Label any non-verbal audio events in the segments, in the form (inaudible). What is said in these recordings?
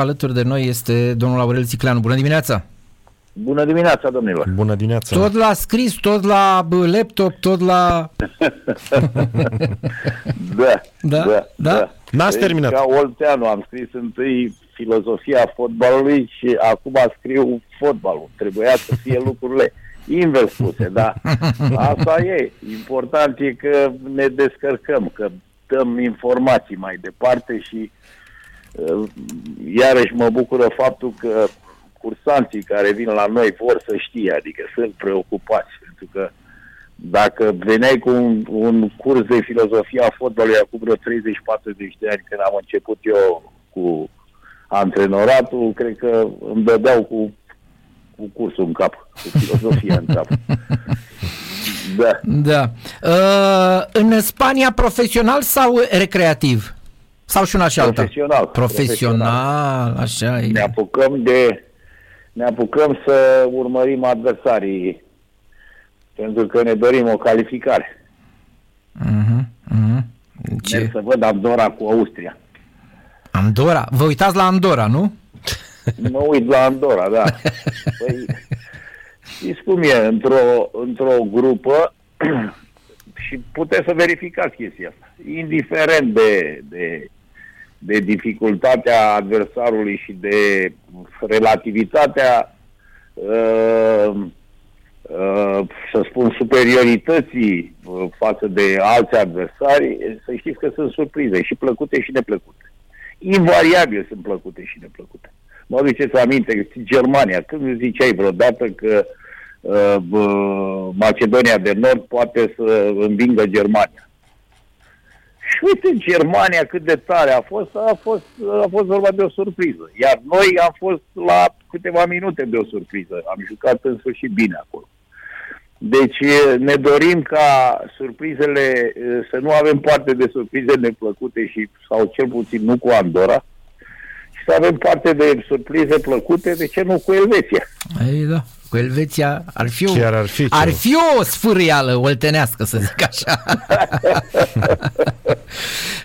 Alături de noi este domnul Aurel Țicleanu. Bună dimineața! Bună dimineața, domnilor! Bună dimineața! Tot la scris, tot la laptop, tot la... (laughs) da, da, da, da. N-ați terminat. Ca Olteanu am scris întâi filozofia fotbalului și acum scriu fotbalul. Trebuia să fie lucrurile invers puse, da. Asta e. Important e că ne descărcăm, că dăm informații mai departe și uh, iarăși mă bucură faptul că cursanții care vin la noi vor să știe, adică sunt preocupați, pentru că dacă veneai cu un, un curs de filozofia a fotbalului acum vreo 30-40 de ani, când am început eu cu antrenoratul, cred că îmi dădeau cu, cu cursul în cap, cu filozofia în cap. (laughs) Da. da. Uh, în Spania profesional sau recreativ? Sau și una și alta? Profesional. Profesional, așa e. Ne apucăm de ne apucăm să urmărim adversarii pentru că ne dorim o calificare. Uh-huh, uh-huh. Ce? Merg să văd Andorra cu Austria. Andorra? Vă uitați la Andorra, nu? Mă uit la Andorra, da. (laughs) Păi, știți cum e, într-o, într-o grupă (clears throat) și puteți să verificați chestia asta. Indiferent de, de de dificultatea adversarului și de relativitatea, uh, uh, să spun, superiorității uh, față de alți adversari, să știți că sunt surprize și plăcute și neplăcute. Invariabil sunt plăcute și neplăcute. Mă aduceți aminte, Germania, când ziceai vreodată că uh, Macedonia de Nord poate să învingă Germania? Și uite, Germania cât de tare a fost, a fost, a fost vorba de o surpriză. Iar noi am fost la câteva minute de o surpriză. Am jucat în sfârșit bine acolo. Deci ne dorim ca surprizele, să nu avem parte de surprize neplăcute și, sau cel puțin nu cu Andorra, și să avem parte de surprize plăcute, de ce nu cu Elveția? Ei, da. Cu Elveția ar fi o, Chiar ar fi, ar fi o sfârială oltenească, să zic așa. (laughs)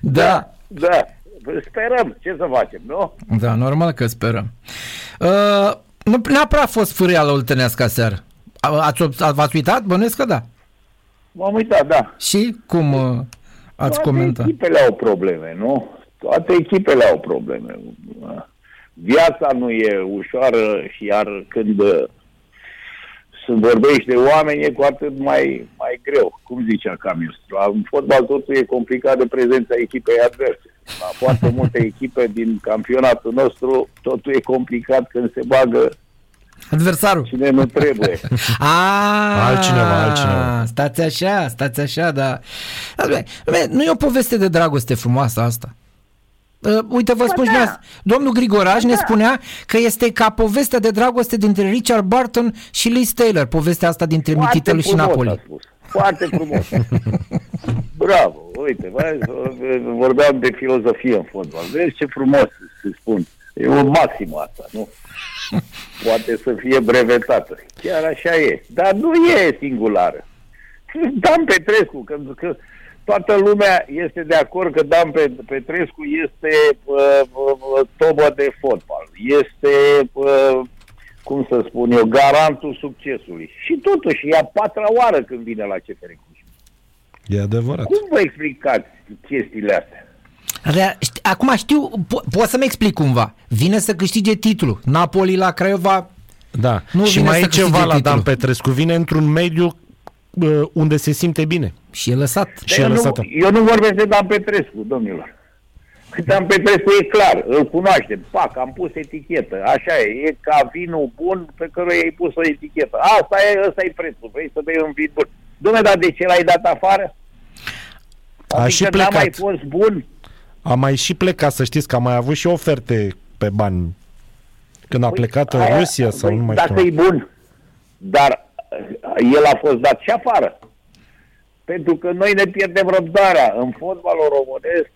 da. Da. Sperăm. Ce să facem, nu? Da, normal că sperăm. Uh, nu neapărat a fost fârială oltenească seară. Ați, v-ați uitat? Bănuiesc că da. M-am uitat, da. Și cum uh, ați Toate comentat? echipele au probleme, nu? Toate echipele au probleme. Viața nu e ușoară și iar când să vorbești de oameni e cu atât mai, mai greu. Cum zicea Camius? La fotbal totul e complicat de prezența echipei adverse. La foarte (laughs) multe echipe din campionatul nostru totul e complicat când se bagă Adversarul. Cine nu trebuie. (laughs) A, altcineva, altcineva. Stați așa, stați așa, da. Nu e o poveste de dragoste frumoasă asta. Uh, uite, vă spun da. domnul Grigoraj da. ne spunea că este ca povestea de dragoste dintre Richard Barton și Liz Taylor, povestea asta dintre Mititelu și Napoli. Foarte frumos. (laughs) Bravo, uite, vorbeam de filozofie în fotbal. Vezi ce frumos se spun. E un maxim asta, nu? Poate să fie brevetată. Chiar așa e. Dar nu e singulară. Dan Petrescu, că, că toată lumea este de acord că Dan Petrescu este uh, uh, tobă de fotbal. Este, uh, cum să spun eu, garantul succesului. Și totuși e a patra oară când vine la CFR Cluj. E adevărat. Cum vă explicați chestiile astea? Acum știu, po- pot să-mi explic cumva. Vine să câștige titlul. Napoli la Craiova da. Nu și mai e ceva la Dan Petrescu. Vine într-un mediu uh, unde se simte bine. Și e lăsat. Și e lăsat. Nu, eu nu vorbesc de Dan Petrescu, domnilor. (laughs) Dan Petrescu e clar, îl cunoaștem. Pac, am pus etichetă. Așa e, e ca vinul bun pe care i-ai pus o etichetă. Asta e, ăsta e prețul. Vrei să bei un vin bun. Dom'le, dar de ce l-ai dat afară? A adică și plecat. mai fost bun? A mai și plecat, să știți că a mai avut și oferte pe bani când a păi, plecat aia, în Rusia sau păi, nu mai dacă știu. Dacă e bun, dar el a fost dat și afară. Pentru că noi ne pierdem răbdarea. În fotbalul românesc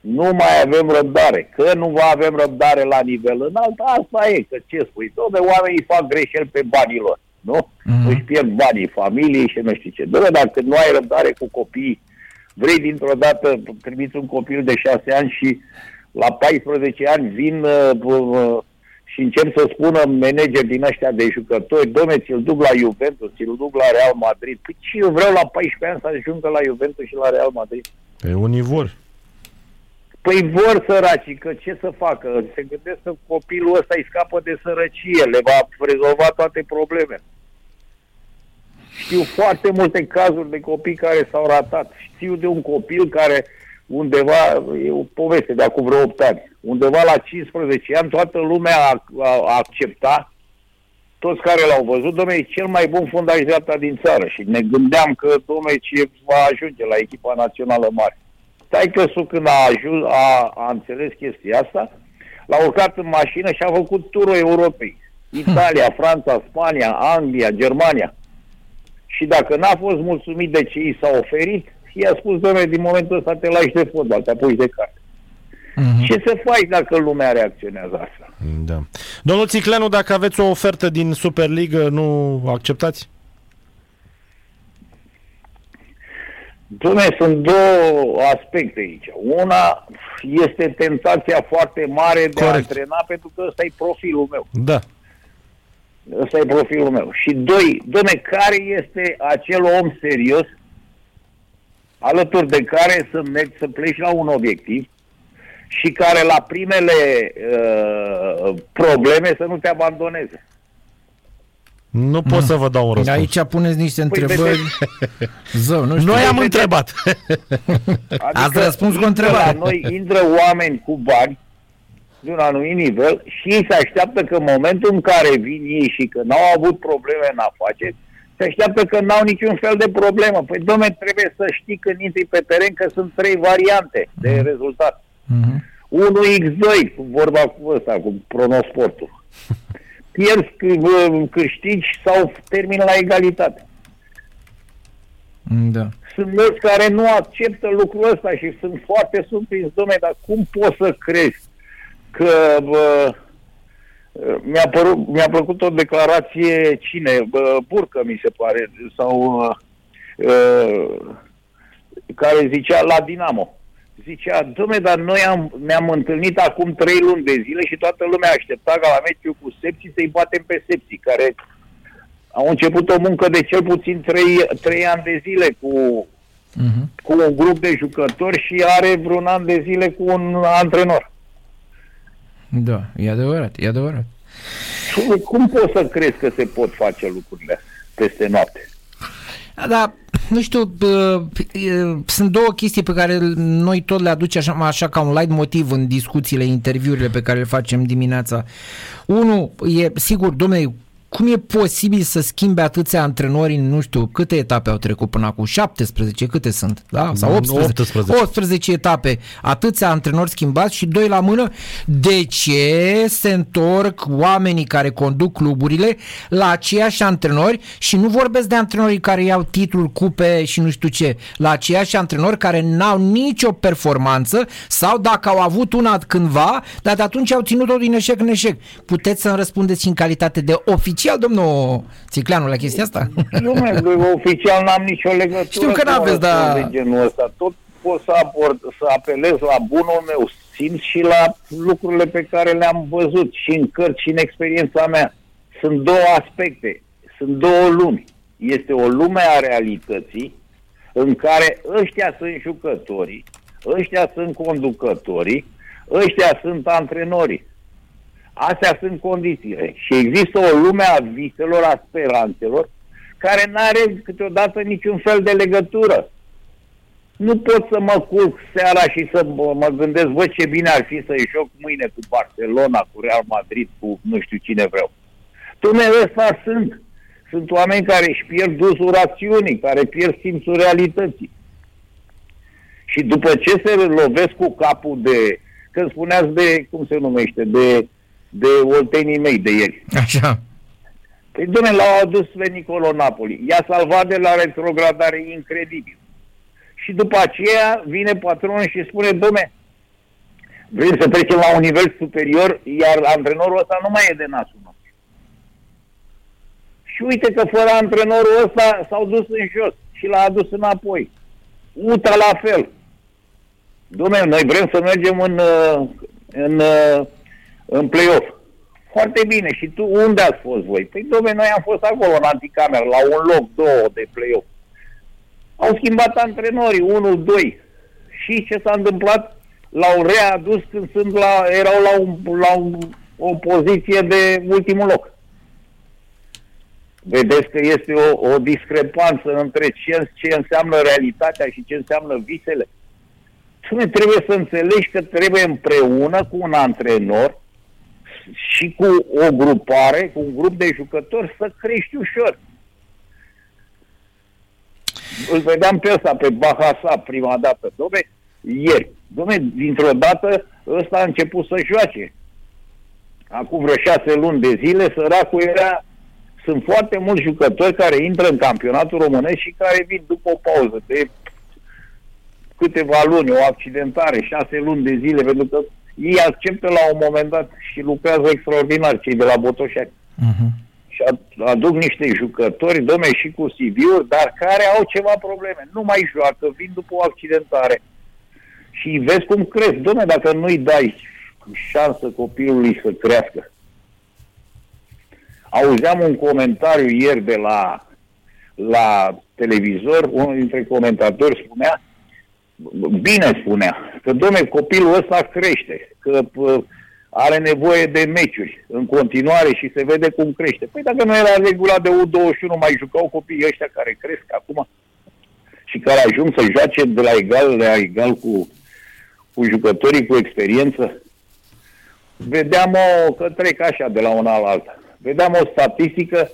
nu mai avem răbdare. Că nu va avem răbdare la nivel înalt, asta e. Că ce spui? Tot de oamenii fac greșeli pe banii lor. Nu? Mm-hmm. Își pierd banii familiei și nu știu ce. Doar dacă nu ai răbdare cu copiii, vrei dintr-o dată, trimiți un copil de șase ani și la 14 ani vin uh, uh, și încep să spună manager din ăștia de jucători, domne, ți-l duc la Juventus, ți-l duc la Real Madrid. Păi ce eu vreau la 14 ani să ajungă la Juventus și la Real Madrid? Pe unii vor. Păi vor săracii, că ce să facă? Se gândesc că copilul ăsta îi scapă de sărăcie, le va rezolva toate problemele. Știu foarte multe cazuri de copii care s-au ratat. Știu de un copil care undeva, e o poveste de acum vreo 8 ani, undeva la 15 ani toată lumea a, a, a acceptat toți care l-au văzut, domnule, e cel mai bun fundaș dreapta din țară și ne gândeam că, domnule, ce va ajunge la echipa națională mare. Stai că când a, ajuns, a, a înțeles chestia asta, l-a urcat în mașină și a făcut turul Europei. (laughs) Italia, Franța, Spania, Anglia, Germania. Și dacă n-a fost mulțumit de ce i s-a oferit, i-a spus, domnule, din momentul ăsta te lași de fotbal, te apuci de carte. Mm-hmm. Ce să faci dacă lumea reacționează asta? Da. Domnul Țicleanu, dacă aveți o ofertă din Superliga, nu acceptați? Dom'le, sunt două aspecte aici. Una este tentația foarte mare de Corect. a antrena, pentru că ăsta e profilul meu. Da. Ăsta e profilul meu. Și doi, dom'le, care este acel om serios alături de care să mergi să pleci la un obiectiv și care la primele uh, probleme să nu te abandoneze. Nu pot mm. să vă dau un răspuns. Aici puneți niște păi întrebări. (laughs) Zău, nu știu. Noi am întrebat. (laughs) Adică Ați răspuns cu întrebare. noi intră oameni cu bani de un anumit nivel și ei se așteaptă că în momentul în care vin ei și că n-au avut probleme în afaceri, se așteaptă că n-au niciun fel de problemă. Păi, domne, trebuie să știi când intri pe teren că sunt trei variante de mm. rezultat. Mm-hmm. 1x2, cu vorba cu ăsta, cu pronosportul. (laughs) Pierzi, câștigi sau termin la egalitate. Da. Sunt mulți care nu acceptă lucrul ăsta și sunt foarte surprins, domne, dar cum poți să crezi că bă, mi-a, părut, mi-a plăcut o declarație cine? Bă, Burcă, mi se pare, sau uh, care zicea la Dinamo. Zicea, domne, dar noi am, ne-am întâlnit acum trei luni de zile și toată lumea aștepta ca la meciul cu Sepsi să-i batem pe Sepsi, care au început o muncă de cel puțin trei, trei ani de zile cu, uh-huh. cu un grup de jucători și are vreun an de zile cu un antrenor. Da, e adevărat, e adevărat. Cum poți să crezi că se pot face lucrurile peste noapte? Da, da nu știu, sunt două chestii pe care noi tot le aducem așa, așa ca un light motiv în discuțiile, interviurile pe care le facem dimineața. Unu, e sigur, domnule, cum e posibil să schimbe atâția antrenori în nu știu câte etape au trecut până acum? 17, câte sunt? Da? Sau 18? 18. 18 etape. Atâția antrenori schimbați și doi la mână. De ce se întorc oamenii care conduc cluburile la aceiași antrenori și nu vorbesc de antrenorii care iau titlul, cupe și nu știu ce, la aceiași antrenori care n-au nicio performanță sau dacă au avut una cândva, dar de atunci au ținut-o din eșec în eșec. Puteți să-mi răspundeți în calitate de ofițer oficial, domnul Țicleanu, la chestia asta? Nu, mai oficial n-am nicio legătură Știu că n-aveți, dar... De genul ăsta. Tot pot să, abord, să apelez la bunul meu simț și la lucrurile pe care le-am văzut și în cărți și în experiența mea. Sunt două aspecte, sunt două lumi. Este o lume a realității în care ăștia sunt jucătorii, ăștia sunt conducătorii, ăștia sunt antrenorii. Astea sunt condițiile. Și există o lume a viselor, a speranțelor, care nu are câteodată niciun fel de legătură. Nu pot să mă culc seara și să mă gândesc, vă ce bine ar fi să-i joc mâine cu Barcelona, cu Real Madrid, cu nu știu cine vreau. Dumnezeu ăsta sunt. Sunt oameni care își pierd dusul rațiunii, care pierd simțul realității. Și după ce se lovesc cu capul de, când spuneați de, cum se numește, de de oltenii mei de ieri. Așa. Păi, domnule, l-au adus pe Nicolo Napoli. I-a salvat de la retrogradare incredibil. Și după aceea vine patronul și spune, domne, vrem să trecem la un nivel superior, iar antrenorul ăsta nu mai e de nasul nostru. Și uite că fără antrenorul ăsta s-au dus în jos și l-a adus înapoi. Uta la fel. Dom'le, noi vrem să mergem în, uh, în, uh, în play-off. Foarte bine. Și tu unde ați fost voi? Păi, dom'le, noi am fost acolo în anticameră, la un loc, două de play-off. Au schimbat antrenorii, unul, doi. Și ce s-a întâmplat? L-au readus când sunt la, erau la, un, la un, o poziție de ultimul loc. Vedeți că este o, o discrepanță între ce, ce înseamnă realitatea și ce înseamnă visele. Spune, trebuie să înțelegi că trebuie împreună cu un antrenor și cu o grupare, cu un grup de jucători să crești ușor. Îl vedeam pe ăsta, pe Bahasa, prima dată. Dom'le, ieri. Dom'le, dintr-o dată ăsta a început să joace. Acum vreo șase luni de zile, săracul era sunt foarte mulți jucători care intră în campionatul românesc și care vin după o pauză de câteva luni, o accidentare, șase luni de zile, pentru că ei acceptă la un moment dat și lucrează extraordinar cei de la Botoșani. Uh-huh. Și aduc niște jucători, domne, și cu CV-uri, dar care au ceva probleme. Nu mai joacă, vin după o accidentare. Și vezi cum cresc. Domne, dacă nu-i dai șansă copilului să crească, Auzeam un comentariu ieri de la, la televizor, unul dintre comentatori spunea, bine spunea, că domne, copilul ăsta crește, că are nevoie de meciuri în continuare și se vede cum crește. Păi dacă nu era regulat de U21, mai jucau copiii ăștia care cresc acum și care ajung să joace de la egal la egal cu, cu jucătorii cu experiență. Vedeam o, că trec așa de la una la alta vedeam o statistică,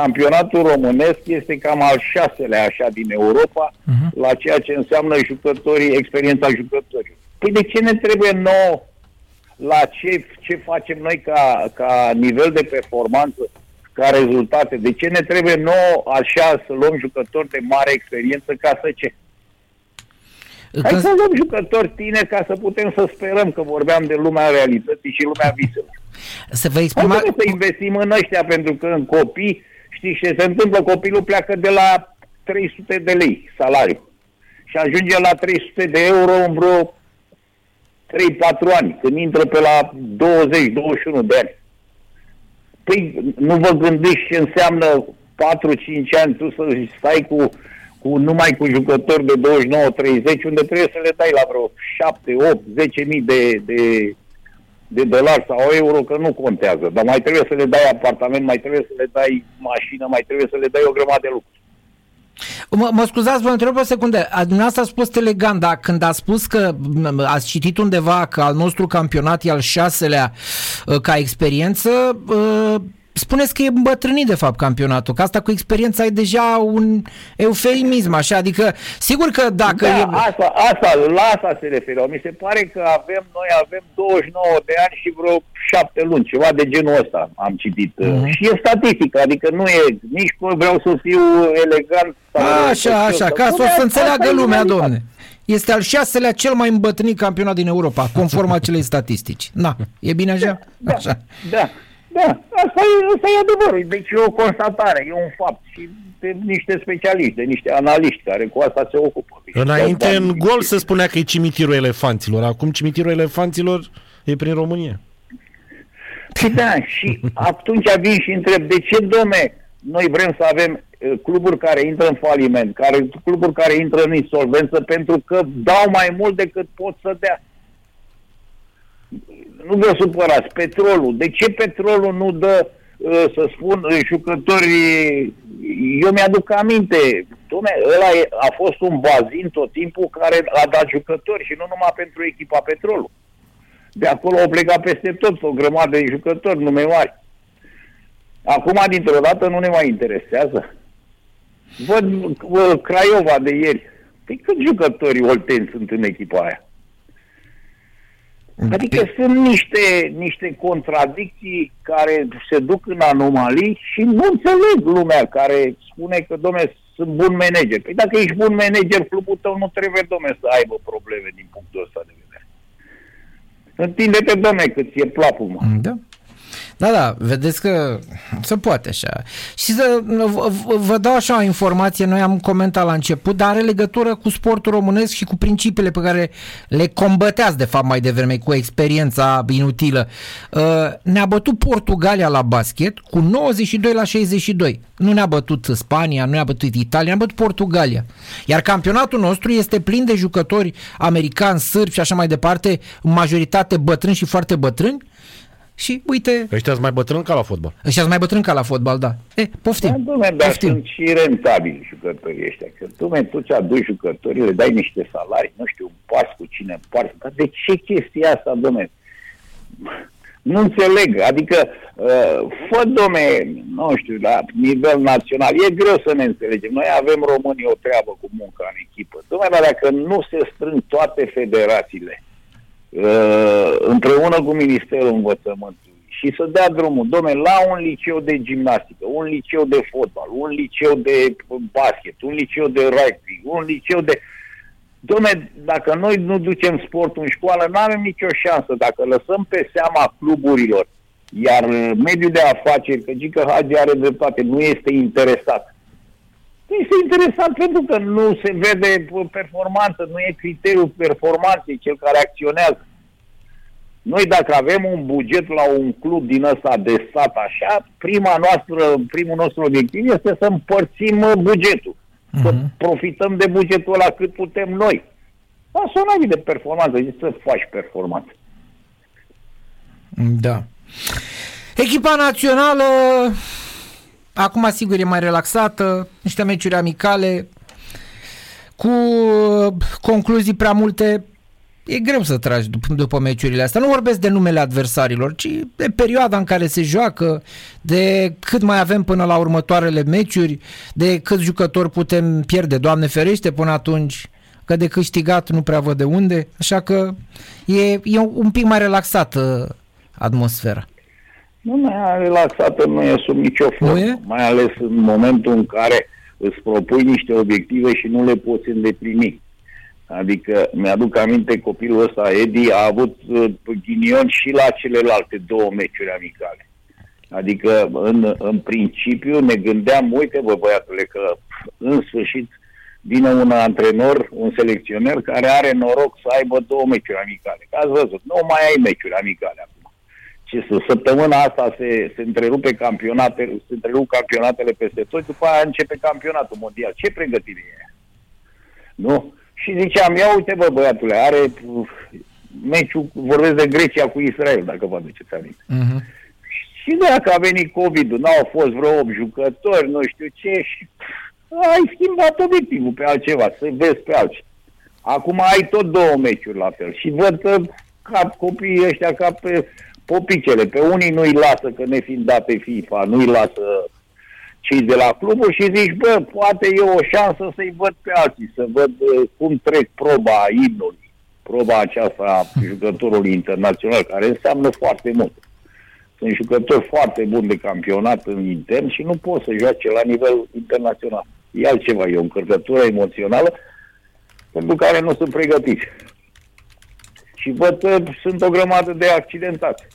campionatul românesc este cam al șaselea așa din Europa uh-huh. la ceea ce înseamnă jucătorii, experiența jucătorilor. Păi de ce ne trebuie nouă la ce, ce facem noi ca, ca nivel de performanță, ca rezultate? De ce ne trebuie nouă așa să luăm jucători de mare experiență ca să ce? Hai să luăm jucători tineri ca să putem să sperăm că vorbeam de lumea realității și lumea viselor. Să vă exprima... Hai să investim în ăștia, pentru că în copii, știți ce se întâmplă? Copilul pleacă de la 300 de lei salariu și ajunge la 300 de euro în vreo 3-4 ani, când intră pe la 20-21 de ani. Păi nu vă gândiți ce înseamnă 4-5 ani tu să stai cu, cu numai cu jucători de 29-30, unde trebuie să le dai la vreo 7, 8, 10 mii de, de de dolari sau euro, că nu contează, dar mai trebuie să le dai apartament, mai trebuie să le dai mașină, mai trebuie să le dai o grămadă de lucruri. Mă, mă scuzați, vă întreb o secundă. Dumneavoastră a spus Telegram, dar când a spus că ați citit undeva că al nostru campionat e al șaselea ă, ca experiență, ă, spuneți că e îmbătrânit de fapt campionatul, că asta cu experiența e deja un eufemism, așa, adică sigur că dacă... Da, e... asta, asta, la asta se referă. Mi se pare că avem, noi avem 29 de ani și vreo 7 luni, ceva de genul ăsta am citit. Uh-huh. Și e statistică, adică nu e, nici vreau să fiu elegant. Sau așa, așa, ca să o să înțeleagă lumea, domne. Este al șaselea cel mai îmbătrânit campionat din Europa, conform acelei statistici. Na, e bine așa? Da, așa. da. Da, asta e, asta e adevărul. Deci e o constatare, e un fapt. Și de niște specialiști, de niște analiști care cu asta se ocupă. Înainte în gol se spunea că e cimitirul elefanților. Acum cimitirul elefanților e prin România. Păi da, (laughs) și atunci vin și întreb, de ce, domne, noi vrem să avem uh, cluburi care intră în faliment, care, cluburi care intră în insolvență pentru că dau mai mult decât pot să dea nu vă supărați, petrolul. De ce petrolul nu dă, uh, să spun, uh, jucătorii... Eu mi-aduc aminte, Dom'le, ăla a fost un bazin tot timpul care a dat jucători și nu numai pentru echipa petrolul. De acolo au plecat peste tot o grămadă de jucători, nume mari. Acum, dintr-o dată, nu ne mai interesează. Văd uh, Craiova de ieri. Păi cât jucători oltenți sunt în echipa aia? Adică Pe... sunt niște, niște contradicții care se duc în anomalii și nu înțeleg lumea care spune că, domne, sunt bun manager. Păi dacă ești bun manager, clubul tău nu trebuie, domne, să aibă probleme din punctul ăsta de vedere. Întinde-te, domne, cât ți-e plapul, mă. Da. Da, da, vedeți că se poate așa. Și să vă dau așa o informație, noi am comentat la început, dar are legătură cu sportul românesc și cu principiile pe care le combăteați de fapt mai devreme cu experiența inutilă. Uh, ne-a bătut Portugalia la basket cu 92 la 62. Nu ne-a bătut Spania, nu ne-a bătut Italia, ne-a bătut Portugalia. Iar campionatul nostru este plin de jucători americani, sârbi și așa mai departe, majoritate bătrâni și foarte bătrâni, și uite... Ăștia sunt mai bătrân ca la fotbal. Ăștia sunt mai bătrân ca la fotbal, da. E, poftim. Da, dumne, dar poftim. sunt și rentabili jucătorii ăștia. Că dumne, tu ți aduci jucătorii, le dai niște salarii, nu știu, pas cu cine împarți. Dar de ce chestia asta, dumne? Nu înțeleg. Adică, uh, fă, domne, nu știu, la nivel național, e greu să ne înțelegem. Noi avem românii o treabă cu munca în echipă. Domne, dar dacă nu se strâng toate federațiile, uh, împreună cu Ministerul Învățământului și să dea drumul, domne, la un liceu de gimnastică, un liceu de fotbal, un liceu de basket, un liceu de rugby, un liceu de... Domne, dacă noi nu ducem sportul în școală, nu avem nicio șansă. Dacă lăsăm pe seama cluburilor, iar mediul de afaceri, că Gică Hagi are dreptate, nu este interesat. Nu este interesant pentru că nu se vede performanță, nu e criteriul performanței cel care acționează. Noi dacă avem un buget la un club din ăsta de stat așa, prima noastră, primul nostru obiectiv este să împărțim uh, bugetul. Uh-huh. Să mhm. profităm de bugetul ăla cât putem noi. Asta nu de performanță, zici să faci performanță. Da. Echipa națională acum sigur e mai relaxată, niște meciuri amicale cu uh, concluzii prea multe e greu să tragi după, după meciurile astea. Nu vorbesc de numele adversarilor, ci de perioada în care se joacă, de cât mai avem până la următoarele meciuri, de câți jucători putem pierde, Doamne ferește, până atunci, că de câștigat nu prea văd de unde, așa că e, e un pic mai relaxată atmosfera. Nu mai relaxată nu e sub nicio formă, mai ales în momentul în care îți propui niște obiective și nu le poți îndeplini. Adică mi-aduc aminte copilul ăsta, Edi, a avut uh, ghinion și la celelalte două meciuri amicale. Adică, în, în principiu, ne gândeam, uite, bă, băiatule, că în sfârșit vine un antrenor, un selecționer care are noroc să aibă două meciuri amicale. Că ați văzut, nu mai ai meciuri amicale acum. Ce să, săptămâna asta se, se întrerupe campionatele, se întrerup campionatele peste tot, după aia începe campionatul mondial. Ce pregătire e? Nu? Și ziceam, ia uite bă băiatule, are uh, meciul, vorbesc de Grecia cu Israel, dacă vă aduceți aminte. Uh-huh. Și dacă a venit COVID-ul, n-au fost vreo 8 jucători, nu știu ce, și ai schimbat obiectivul pe altceva, să vezi pe altceva. Acum ai tot două meciuri la fel și văd că ca copiii ăștia ca pe popicele, pe unii nu-i lasă, că ne fiind date FIFA, nu-i lasă cei de la clubul și zici, bă, poate e o șansă să-i văd pe alții, să văd uh, cum trec proba imnului, proba aceasta a jucătorului internațional, care înseamnă foarte mult. Sunt jucători foarte buni de campionat în intern și nu pot să joace la nivel internațional. E altceva, e o încărcătură emoțională pentru care nu sunt pregătiți. Și văd că sunt o grămadă de accidentate.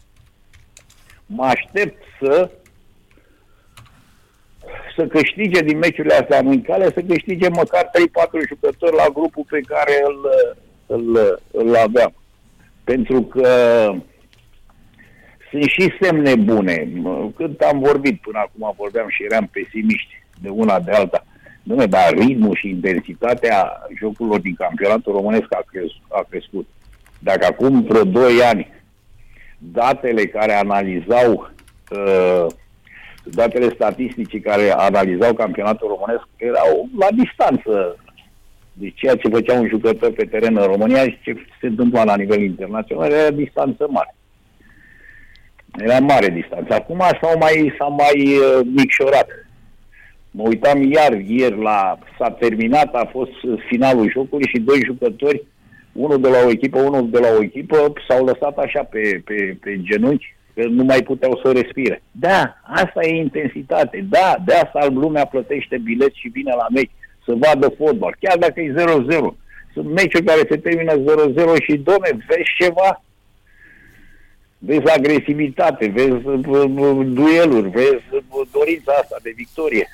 Mă aștept să să câștige din meciurile astea amicale, să câștige măcar 3-4 jucători la grupul pe care îl, îl, îl aveam. Pentru că sunt și semne bune. Când am vorbit până acum, vorbeam și eram pesimiști de una de alta. Dom'le, dar ritmul și intensitatea jocurilor din campionatul românesc a, cres, a crescut. Dacă acum vreo 2 ani datele care analizau uh, datele statistice care analizau campionatul românesc erau la distanță de ceea ce făcea un jucător pe teren în România și ce se întâmpla la nivel internațional era distanță mare. Era mare distanță. Acum s-au mai, s-a mai uh, micșorat. Mă uitam iar ieri la... S-a terminat, a fost finalul jocului și doi jucători, unul de la o echipă, unul de la o echipă, s-au lăsat așa pe, pe, pe genunchi că nu mai puteau să respire. Da, asta e intensitate. Da, de asta lumea plătește bilet și vine la meci să vadă fotbal, chiar dacă e 0-0. Sunt meciuri care se termină 0-0 și, domne, vezi ceva? vezi agresivitate, vezi uh, uh, dueluri, vezi uh, dorința asta de victorie.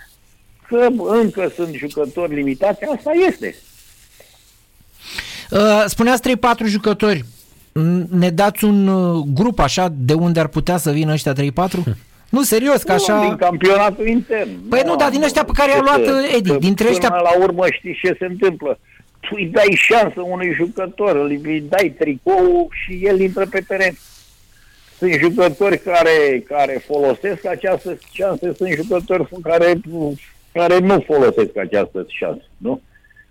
Că încă sunt jucători limitați, asta este. Uh, spuneați 3-4 jucători. Ne dați un uh, grup așa de unde ar putea să vină ăștia 3-4? (laughs) Nu, serios, că așa... Nu, din campionatul intern. Păi nu, dar din ăștia pe care i-a luat uh, Edi, dintre ăștia... la urmă știți ce se întâmplă. Tu îi dai șansă unui jucător, îi dai tricou și el intră pe teren. Sunt jucători care, care folosesc această șansă, sunt jucători care, care nu folosesc această șansă, nu?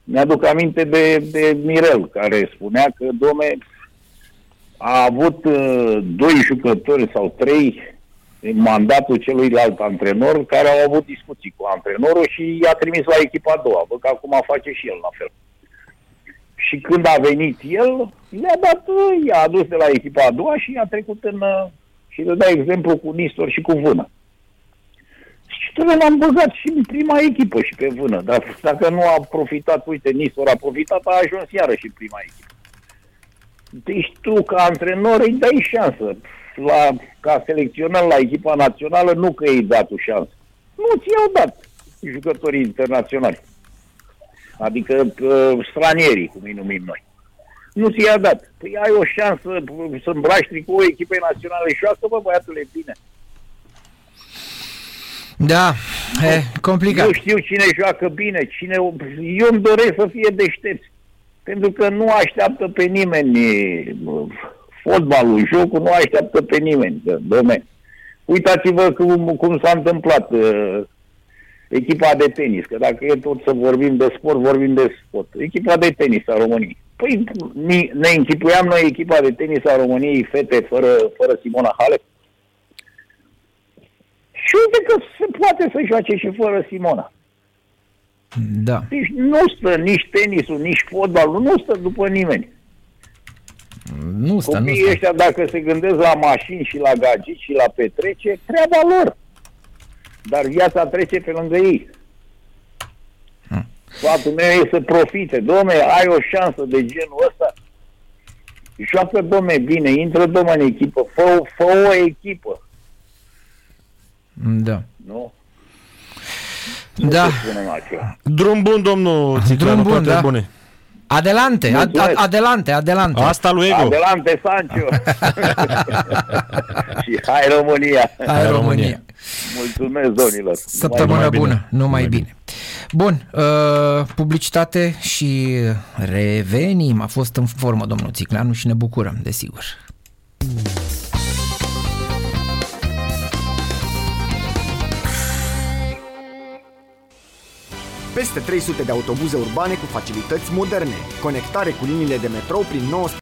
Mi-aduc aminte de, de Mirel, care spunea că, domne, a avut uh, doi jucători sau trei în mandatul celuilalt antrenor care au avut discuții cu antrenorul și i-a trimis la echipa a doua. Văd că acum face și el la fel. Și când a venit el, i-a dat, i-a adus de la echipa a doua și i-a trecut în... și le da exemplu cu Nistor și cu Vână. Și trebuie l-am băgat și în prima echipă și pe Vână. Dar dacă nu a profitat, uite, Nistor a profitat, a ajuns iarăși în prima echipă. Deci tu, ca antrenor, îi dai șansă. La, ca selecționat la echipa națională, nu că îi dat o șansă. Nu ți-au dat jucătorii internaționali. Adică uh, stranierii, cum îi numim noi. Nu ți-a dat. Păi ai o șansă să îmbraci cu o echipă națională și joacă, bă, băiatule, bine. Da, e complicat. Nu știu cine joacă bine, cine... Eu îmi doresc să fie deștepți. Pentru că nu așteaptă pe nimeni fotbalul, jocul nu așteaptă pe nimeni. Domne, uitați-vă cum, cum s-a întâmplat uh, echipa de tenis, că dacă e tot să vorbim de sport, vorbim de sport. Echipa de tenis a României. Păi ne închipuiam noi echipa de tenis a României fete fără, fără Simona Halep? Și uite că se poate să joace și fără Simona. Da. Deci nu stă nici tenisul, nici fotbalul, nu stă după nimeni. Nu stă, Copiii nu stă. ăștia, dacă se gândesc la mașini și la gagici și la petrece, treaba lor. Dar viața trece pe lângă ei. Hmm. Sfatul meu e să profite. Domne, ai o șansă de genul ăsta, joacă, domne, bine, intră, domne, în echipă, fă, fă o echipă. Da. Nu? Da. Nu să spunem altceva. Drum bun, domnul Țiclanu, Drum bun, toate da. bune. Adelante, ad, ad, Mulțumesc. adelante, adelante. Asta lui Ego. Adelante, Sancio! (laughs) și hai România! Hai Hai, România. România. Mulțumesc, domnilor! Săptămână Numai bine. bună, numai Numai bine. Bun, uh, publicitate și revenim. A fost în formă domnul Țiclanu și ne bucurăm, desigur. Peste 300 de autobuze urbane cu facilități moderne, conectare cu liniile de metrou prin 19